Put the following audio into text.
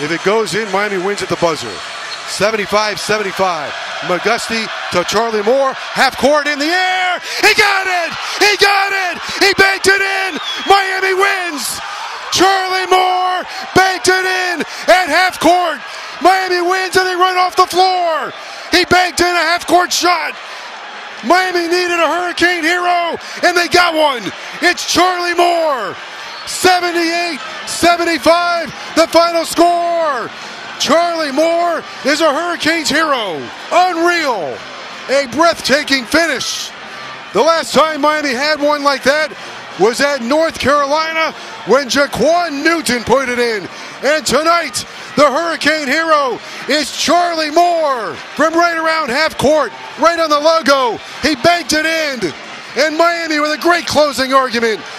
If it goes in, Miami wins at the buzzer. 75 75. McGusty to Charlie Moore. Half court in the air. He got it! He got it! He banked it in! Miami wins! Charlie Moore banked it in at half court. Miami wins and they run off the floor. He banked in a half court shot. Miami needed a hurricane hero and they got one. It's Charlie Moore. 78 75, the final score. Charlie Moore is a Hurricanes hero. Unreal. A breathtaking finish. The last time Miami had one like that was at North Carolina when Jaquan Newton put it in. And tonight, the Hurricane hero is Charlie Moore from right around half court, right on the logo. He banked it in. And Miami, with a great closing argument,